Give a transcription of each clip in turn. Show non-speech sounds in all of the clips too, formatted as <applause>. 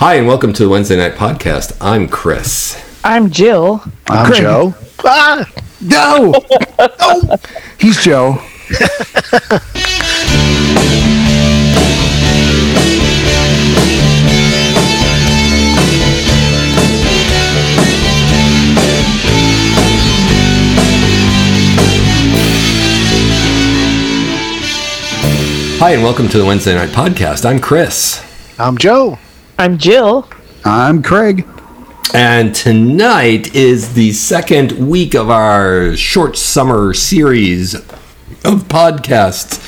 Hi, and welcome to the Wednesday Night Podcast. I'm Chris. I'm Jill. I'm Craig. Joe. Ah, No! <laughs> no! He's Joe. Hi, and welcome to the Wednesday Night Podcast. I'm Chris. I'm Joe. I'm Jill. I'm Craig. And tonight is the second week of our short summer series of podcasts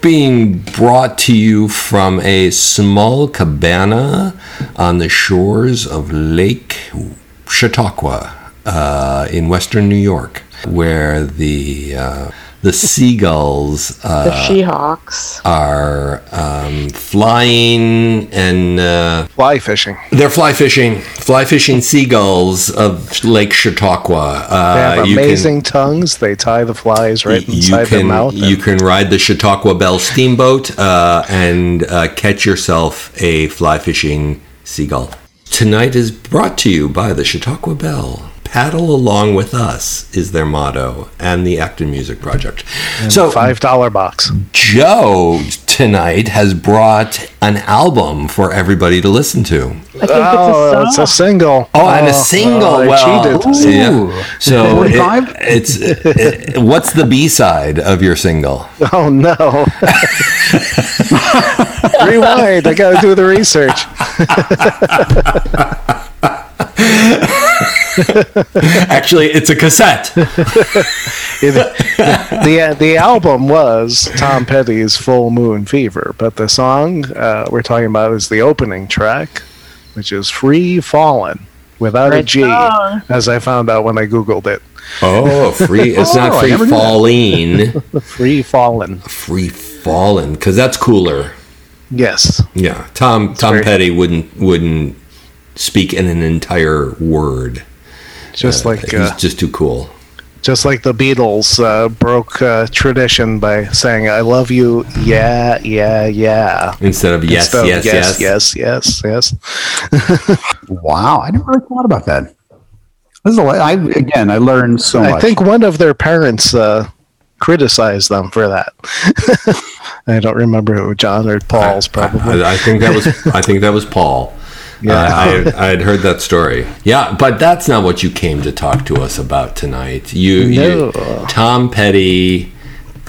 being brought to you from a small cabana on the shores of Lake Chautauqua uh, in western New York, where the uh, the seagulls uh, The She-Hawks. are um, flying and uh, Fly fishing. they're fly fishing, fly fishing seagulls of Lake Chautauqua. Uh, They have you can- amazing tongues. They tie the flies right you inside can their mouth. you can ride the Chautauqua Belle steamboat uh, and uh, catch yourself a fly fishing seagull. Tonight is brought to you by the Chautauqua Belle. Paddle along with us is their motto, and the Acton Music Project. so Five dollar box. Joe tonight has brought an album for everybody to listen to. I think Oh, it's it's a oh, a single. Oh, and a oh, single. I well, cheated. yeah. So it, it's it, what's the B side of your single? <laughs> Oh no. <laughs> Rewind. I gotta do the research. <laughs> <laughs> Actually, it's a cassette. <laughs> It- the the album was Tom Petty's Full Moon Fever, but the song uh, we're talking about is the opening track, which is Free Fallin' without a Great G, song. as I found out when I googled it. Oh, free. It's <laughs> Oh, not free never knew that. falling. Free Fallin'. free fallen, because that's cooler. Yes. Yeah, Tom Tom very- Petty wouldn't wouldn't speak in an entire word. Just like He's uh, just too cool. just like the Beatles uh, broke uh, tradition by saying "I love you, yeah, yeah, yeah." Instead of yes, Instead of yes, yes, yes, yes, yes. <laughs> Wow, I never really thought about that. This is a, I, again, I learned so much. I think one of their parents uh, criticized them for that. <laughs> I don't remember who, John or Paul's probably. I, I think that was I think that was Paul. Yeah. Uh, I, <laughs> I had heard that story. Yeah, but that's not what you came to talk to us about tonight. You, you Tom Petty,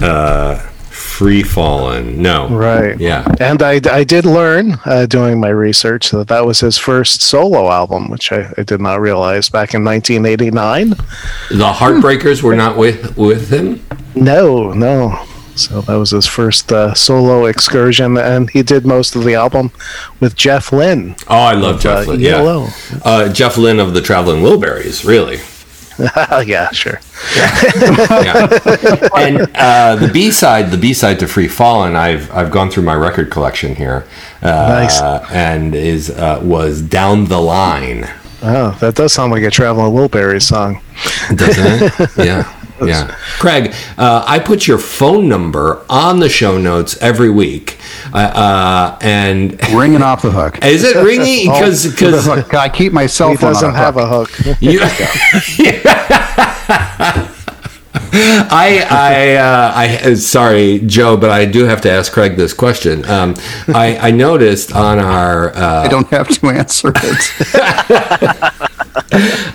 uh, Free Fallin'. No, Right. Yeah, And I, I did learn uh, doing my research that that was his first solo album, which I, I did not realize back in 1989. the Heartbreakers were not with with him. No, no. So that was his first uh, solo excursion, and he did most of the album with Jeff Lynne. Oh, I love Jeff uh, Lynne. Yeah, uh, Jeff Lynne of the Traveling Wilburys. Really. <laughs> yeah, sure. <laughs> yeah. and uh, the B side, the B side to Free Fallin', I've I've gone through my record collection here, uh, Nice. and is uh, was Down the Line, Oh, that does sound like a Traveling Wilburys song. doesn't it? <laughs> yeah. Yeah, <laughs> Craig, uh, I put your phone number on the show notes every week, uh, uh, and <laughs> ringing off the hook. is it ringing? <laughs> Because because I keep my cell He phone doesn't on a have hook. a hook. You, I, I, uh, I, sorry, Joe, but I do have to ask Craig this question. Um, I, I noticed on our, uh, I don't have to answer it. <laughs>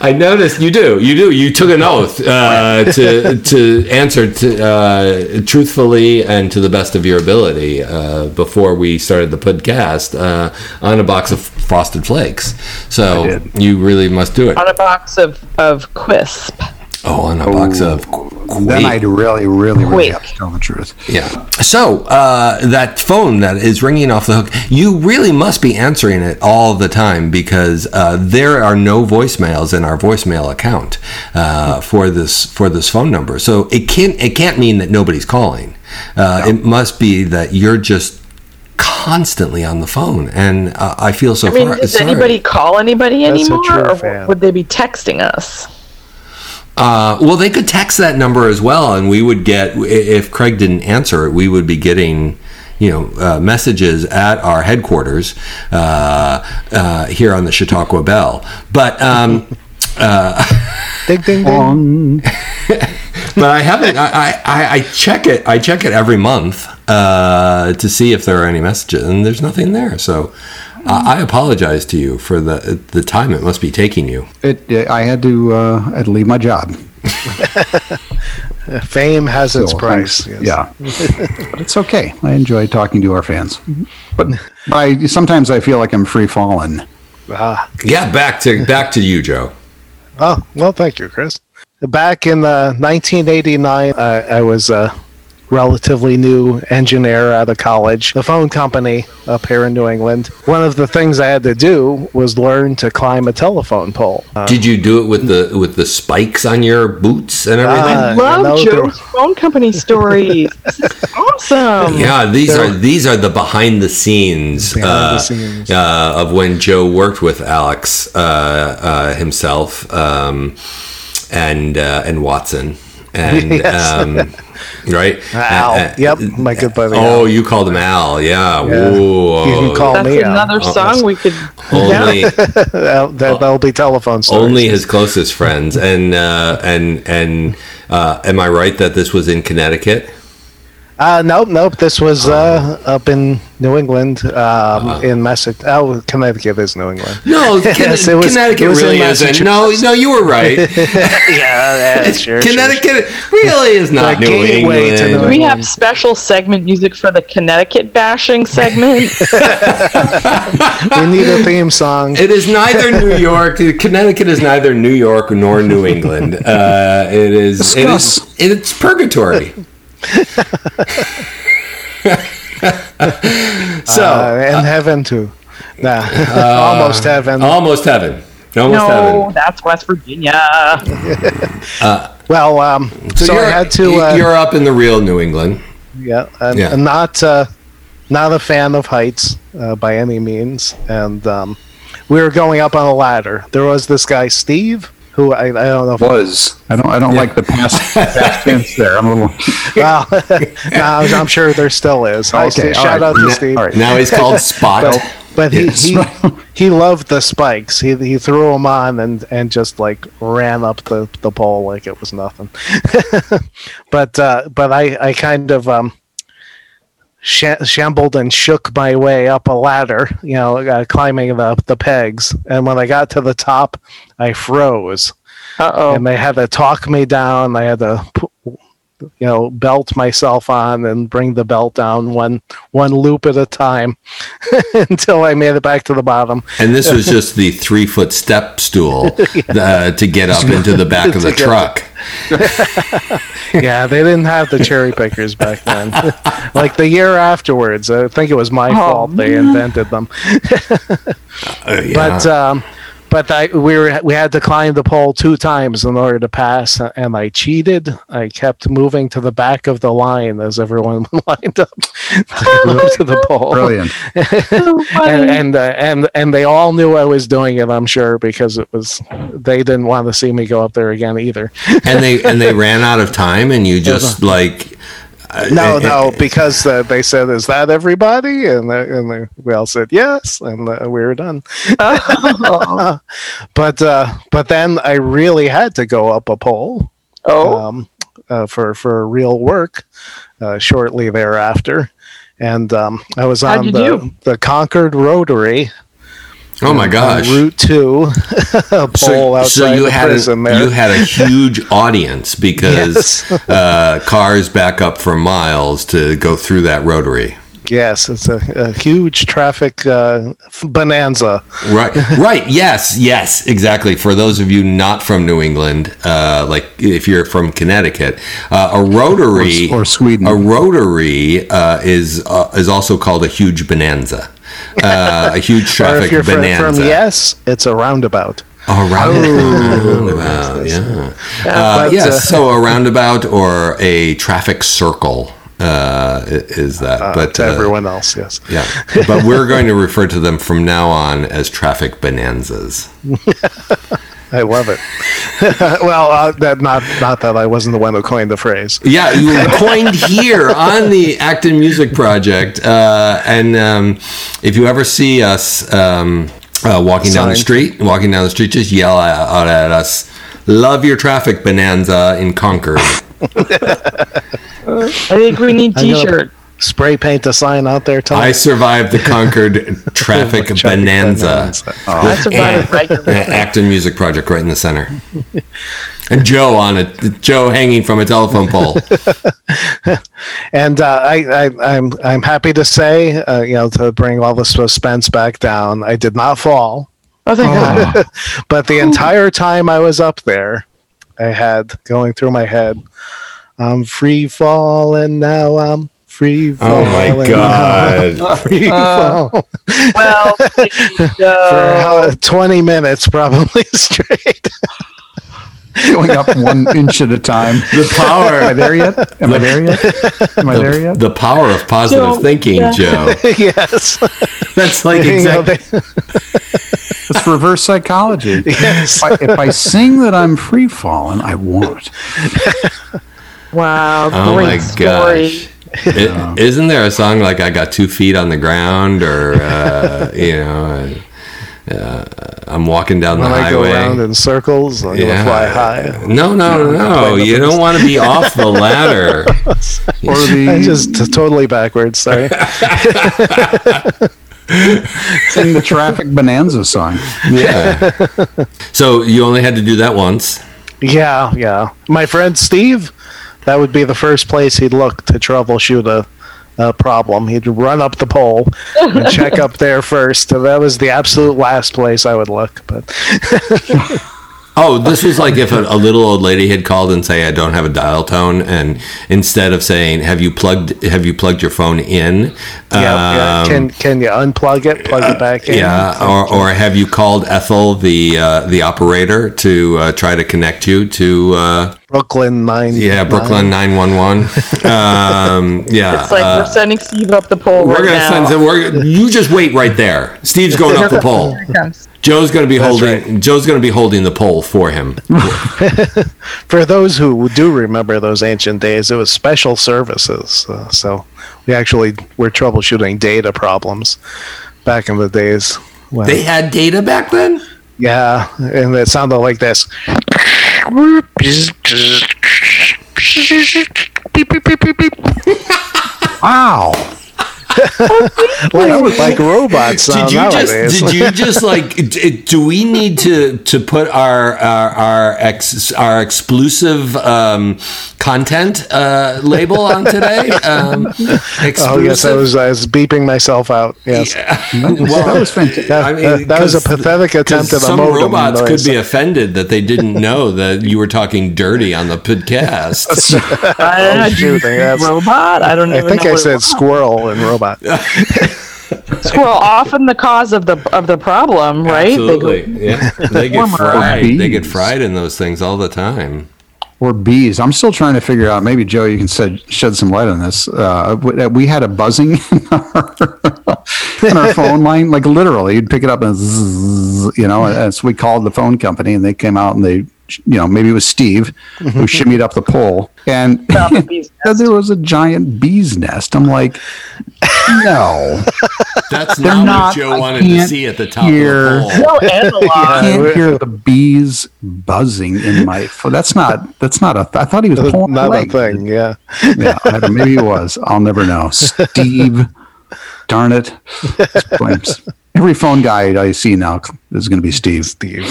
I noticed you do, you do, you took an oath uh, to to answer to, uh, truthfully and to the best of your ability uh, before we started the podcast uh, on a box of Frosted Flakes. So you really must do it. On a box of, of Quisp. Oh, on a box of. then I'd really, really, really Quick. have to tell the truth. Yeah. So uh, that phone that is ringing off the hook, you really must be answering it all the time because uh, there are no voicemails in our voicemail account uh, for this for this phone number. So it can't it can't mean that nobody's calling. Uh, It must be that you're just constantly on the phone, and uh, I feel so I mean, far. does sorry. anybody call anybody That's a anymore? true Or fan. would they be texting us? Uh, well, they could text that number as well, and we would get if Craig didn't answer it, we would be getting you know uh, messages at our headquarters uh, uh, here on the Chautauqua Belle. But um, <laughs> Ding ding ding. Um, <laughs> but I haven't. I, I, I check it. I check it every month uh, to see if there are any messages, and there's nothing there. So I I apologize to you for the the time it must be taking you. it, I had to, uh, I had to leave my job. <laughs> Fame has its So, price. Yes. Yeah, <laughs> but it's okay. I enjoy talking to our fans, but, but I sometimes I feel like I'm free falling. Ah. Yeah, back to back to you, Joe. Oh, well, thank you, Chris. Back in uh, 1989, uh, I was a relatively new engineer out of college, the phone company up here in New England. One of the things I had to do was learn to climb a telephone pole. Uh, Did you do it with the with the spikes on your boots and everything? Uh, Love no, there- Joe's phone company stories. <laughs> Awesome. Yeah, these There- are these are the behind the scenes, Behind the uh, scenes. Uh, of when Joe worked with Alex uh, uh, himself um, and uh, and Watson and <laughs> Yes. um, right Al. Uh, uh, Yep, my good buddy Oh, Al. you called him Al? Yeah. Yeah. Whoa. You can call That's me. Al. another Oh, song we could. only That'll, <laughs> that'll be telephone stories. only his closest friends and uh, and and uh, am I right that this was in Connecticut? Uh, nope, nope. This was uh, up in New England, um, in Massachusetts. Oh, Connecticut is New England. No, <laughs> Yes, it was- Connecticut it was in really isn't. No, no, you were right. <laughs> yeah, yeah, <laughs> sure. Connecticut really is not The New gateway to England. New Do we have special segment music for the Connecticut bashing segment? We need a theme song. It is neither New York. Connecticut is neither New York nor New England. Uh, it is. It is. It's purgatory. <laughs> so uh, and heaven too. Nah, <laughs> almost heaven. almost heaven. Almost no, heaven. that's West Virginia. well, um, so, I you're- had to. Uh, you're up in the real New England. yeah, and, Yeah. and not uh, not a fan of heights uh, by any means. And um, we were going up on a ladder. There was this guy Steve, who I, I don't know if Was I don't I don't like the past, past <laughs> tense there. I'm a little. <laughs> well, <laughs> no, I'm I'm sure there still is. Hi, Okay, Steve. Shout right. out to Yeah, Steve. all right. Now he's called Spot. But, but he, Yes. he he loved the spikes. He he threw them on and and just like ran up the, the pole like it was nothing. but uh, but I I kind of um sha- shambled and shook my way up a ladder, you know, uh, climbing the the pegs. And when I got to the top, I froze Uh oh. and they had to talk me down. I had to, you know, belt myself on and bring the belt down one one loop at a time <laughs> until I made it back to the bottom. And this was just the three foot step stool <laughs> uh, to get up into the back <laughs> of the To get- truck. <laughs> Yeah, they didn't have the cherry pickers back then. <laughs> like the year afterwards, I think it was my fault they invented them. <laughs> Uh, yeah. But um, but I we were we had to climb the pole two times in order to pass, and I cheated. I kept moving to the back of the line as everyone <laughs> lined up to <laughs> go to the pole. Brilliant. <laughs> And and, uh, and and they all knew I was doing it. I'm sure because it was they didn't want to see me go up there again either. and they and they ran out of time, and you just like No, uh, no, because uh, they said, "Is that everybody?" And uh, and they, we all said yes, and uh, we were done. oh. <laughs> But uh, but then I really had to go up a pole oh. um, uh, for for real work uh, shortly thereafter, and um, I was on the do? the Concord Rotary. Oh my gosh! Route Two, <laughs> So, outside so you had prison a, you had a <laughs> huge audience because uh, cars back up for miles to go through that rotary. yes, it's a, a huge traffic uh, bonanza. Right, right. Yes, yes, exactly. For those of you not from New England, uh, like if you're from Connecticut, uh, a rotary Or- or Sweden. a rotary uh, is uh, is also called a huge bonanza, uh, a huge Or if traffic you're from, bonanza. from yes, it's a roundabout. A roundabout, <laughs> yeah. Uh, but, yes, uh, so a roundabout or a traffic circle uh, is that. Uh, but to uh, everyone else, yes. yeah, but we're going to refer to them from now on as traffic bonanzas. <laughs> I love it. <laughs> well, uh, that not not that I wasn't the one who coined the phrase. Yeah, you were coined <laughs> here on the Acton Music Project, uh, and um, if you ever see us. Um, uh, walking down the street, walking down the street, just yell out, out at us, "Love your traffic bonanza in Concord." <laughs> I think we need T-shirt. Spray paint a sign out there, Tom. I survived the Concord <laughs> traffic Traffic bonanza. I survived And- regular. Acton Music Project right in the center. And Joe on it, Joe hanging from a telephone pole. <laughs> And uh, I, I, I'm, I'm happy to say, uh, you know, to bring all the suspense back down, I did not fall. Oh, thank God. <laughs> But the entire time I was up there, I had going through my head, I'm free falling now. I'm free Oh my god! <laughs> Free Uh, fall. Well, please, <laughs> For no. uh, 20 minutes, probably <laughs> straight. Going up one inch at a time. The power. Am I power, there yet? Am I there yet? Am I there yet? the power of positive Joe, thinking, yeah. Joe. yes. That's like You exactly. It's reverse psychology. yes. If I, if I sing that I'm free falling, I won't. Wow, Oh great my story. gosh! <laughs> is isn't there a song like "I got two feet on the ground" or uh, <laughs> you know, uh, I'm walking down the When I go highway? around in circles, I'm going to fly high. No, no, no! You don't want to be off the <laughs> ladder. Or the I'm just t- totally backwards. Sorry. sing the traffic bonanza song. Yeah. So you only had to do that once. yeah, yeah. My friend Steve, that would be the first place he'd look to troubleshoot a, a problem. He'd run up the pole and check <laughs> up there first. And that was the absolute last place I would look. But <laughs> Oh, this was like if a, a little old lady had called and say, "I don't have a dial tone," and instead of saying, "Have you plugged Have you plugged your phone in?" yeah, yeah. um, Can can you unplug it, plug it back in? Yeah, or, or have you called Ethel, the uh, the operator, to uh, try to connect you to uh, Brooklyn nine. yeah Brooklyn nine one one? <laughs> Um Yeah, It's like uh, we're sending Steve up the pole we're right gonna now. send. Some, we're, you just wait right there. Steve's going up the <laughs> pole. Here he comes. Joe's gonna be That's holding. Joe's gonna be holding the pole for him. <laughs> For those who do remember those ancient days, it was special services. Uh, so we actually were troubleshooting data problems back in the days. When, They had data back then. yeah, and it sounded like this. Wow. Like, like robots Did you just nowadays. did you just like d- do we need to to put our our our, ex, our exclusive um, content uh, label on today? <laughs> Um, exclusive. oh yes, I was I was beeping myself out. Yes, <laughs> That was fantastic. that, I mean, that- that was a 'cause- pathetic attempt at a some modem robots noise. could be offended that they didn't know that you were talking dirty on the podcast. <laughs> I don't know. Oh, do you say robot. I don't I think know I said was. squirrel and robot. <laughs> squirrel. Often the cause of the of the problem, right? They go- Absolutely, yeah. They get fried. They get fried in those things all the time. or bees. I'm still trying to figure out. Maybe Joe, you can shed, shed some light on this. Uh, we- we had a buzzing <laughs> in our, in our phone line, like literally, you'd pick it up and zzz, you know. And so we called the phone company, and they came out and they, you know, maybe it was Steve who shimmied up the pole, and Found the <laughs> there was a giant bee's nest. I'm like, no, <laughs> That's They're not, not- what Joe I wanted to see at the top hear- of the pole. <laughs> No. I <laughs> can't hear the bees buzzing in my. phone. That's not. That's not a. I thought he was pulling Not a thing. Yeah. yeah, I don't- maybe he was. I'll never know. Steve, darn it. Blames. Every phone guy I see now is going to be Steve. Steve.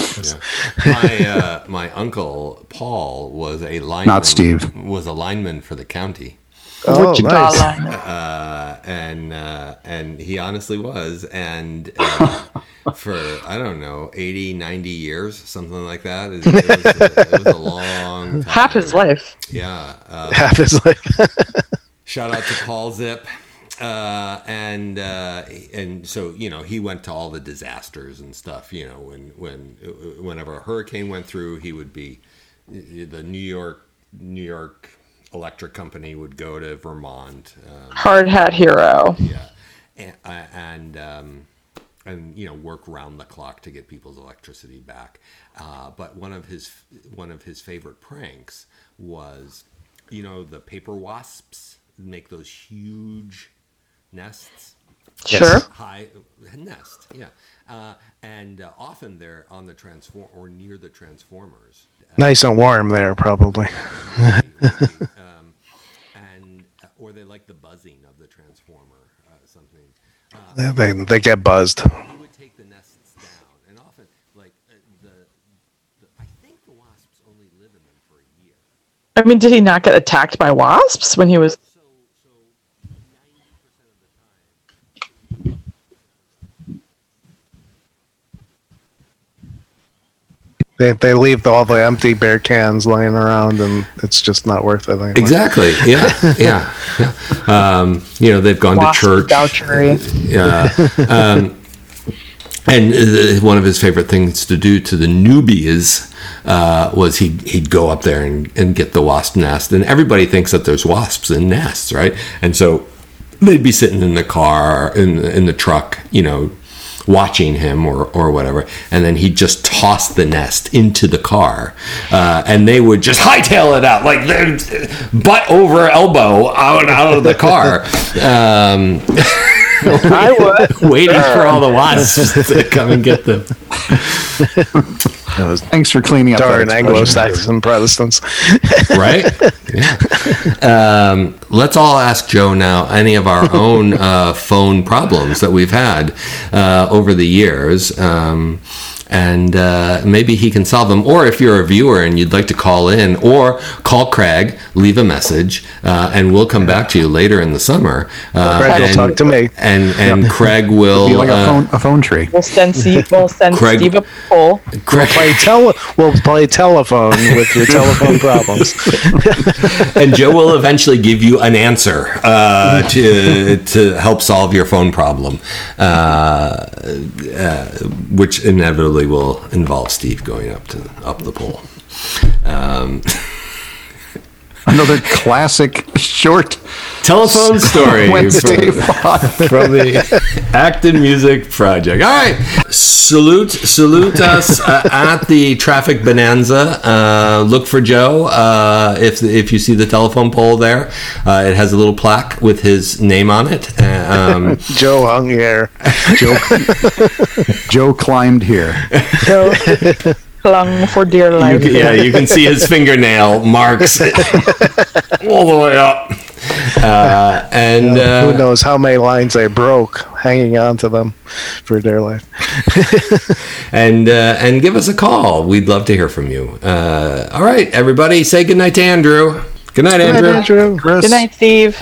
my uh, my uncle Paul was a lineman. Not Steve. Was a lineman for the county, Oh, Wichita nice. uh, and uh, and he honestly was. And uh, for I don't know 80, 90 years, something like that. It, it, was, a, it was a long <laughs> time. Half his life. Yeah. Uh, Half his life. <laughs> Shout out to Paul Zip. Uh, and uh, and so you know he went to all the disasters and stuff. You know when when whenever a hurricane went through, he would be the New York New York Electric Company would go to Vermont. Um, Hard hat hero. yeah, and and, um, and you know work round the clock to get people's electricity back. Uh, but one of his one of his favorite pranks was, you know, the paper wasps make those huge nests Sure. high nest. Yeah, uh, and uh, often they're on the transform or near the transformers. Nice and warm there, probably. <laughs> <laughs> um, and uh, or they like the buzzing of the transformer, uh, something. Uh, They, they get buzzed. he would take the nests down, and often, like uh, the, the, I think the wasps only live in them for a year. I mean, did he not get attacked by wasps when he was? So, so ninety percent of the time, They, they leave all the empty beer cans lying around, and it's just not worth it anymore. Exactly. Yeah. Yeah. <laughs> yeah. Um, you know, they've gone Wasp to church. debauchery. Yeah. Um, and uh, one of his favorite things to do to the newbies uh, was he, he'd go up there and, and get the wasp nest. And everybody thinks that there's wasps in nests, right? And so they'd be sitting in the car, in, in the truck, you know, watching him or, or whatever. And then he'd just toss the nest into the car. Uh, and they would just <laughs> hightail it out, like butt over elbow out, out of the car. <laughs> Um, I would. <laughs> waiting for all the wasps to come and get them. That was Thanks for cleaning up. that darn. Anglo-Saxon <laughs> Protestants. <laughs> Right? Yeah. Um, let's all ask Joe now any of our <laughs> own uh, phone problems that we've had uh, over the years. Um, and uh, maybe he can solve them. Or if you're a viewer and you'd like to call in, or call Craig, leave a message, uh, and we'll come back to you later in the summer. Uh, Craig will and, talk to me. And and Craig will. Be like a uh, phone, a phone tree. We'll send Steve. We'll send Craig- Steve a poll. Craig, Play tele- we'll play telephone with your <laughs> telephone problems. <laughs> and Joe will eventually give you an answer uh, to to help solve your phone problem, uh, uh, which inevitably will involve Steve going up to up the pole. Um, <laughs> Another classic short telephone story Wednesday from, from the Acton Music Project. All right, salute salute us uh, at the traffic bonanza. Uh, look for Joe uh, if if you see the telephone pole there. Uh, it has a little plaque with his name on it. Uh, um, <laughs> Joe hung here. Joe, Joe climbed here. So clung for dear you life. can- yeah, you can see his <laughs> fingernail marks <laughs> all the way up. Uh, and Who uh, knows how many lines they broke hanging on to them for dear life. <laughs> and uh, and give us a call. We'd love to hear from you. Uh, all right, everybody, say goodnight to Andrew. Good night, Andrew. Andrew. Good night, Steve.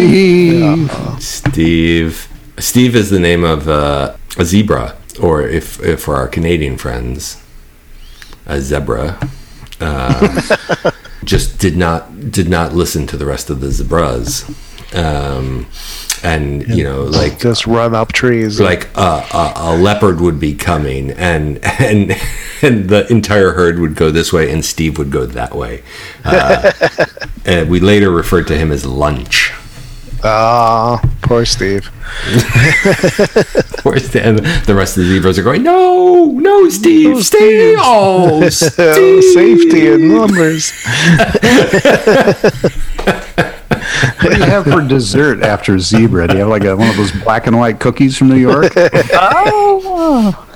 Steve. Steve. Steve is the name of uh, a zebra, or if, if for our Canadian friends, a zebra. Um, <laughs> just did not did not listen to the rest of the zebras, um, and you know like Just run up trees. like uh, a, a leopard would be coming and and and the entire herd would go this way and steve would go that way uh, <laughs> and we later referred to him as lunch Ah, poor Steve. <laughs> poor the, and the rest of the zebras are going no no steve steve oh <laughs> steve Safety in numbers. What do you have for dessert after zebra? Do you have like a, one of those black and white cookies from New York? <laughs> Oh,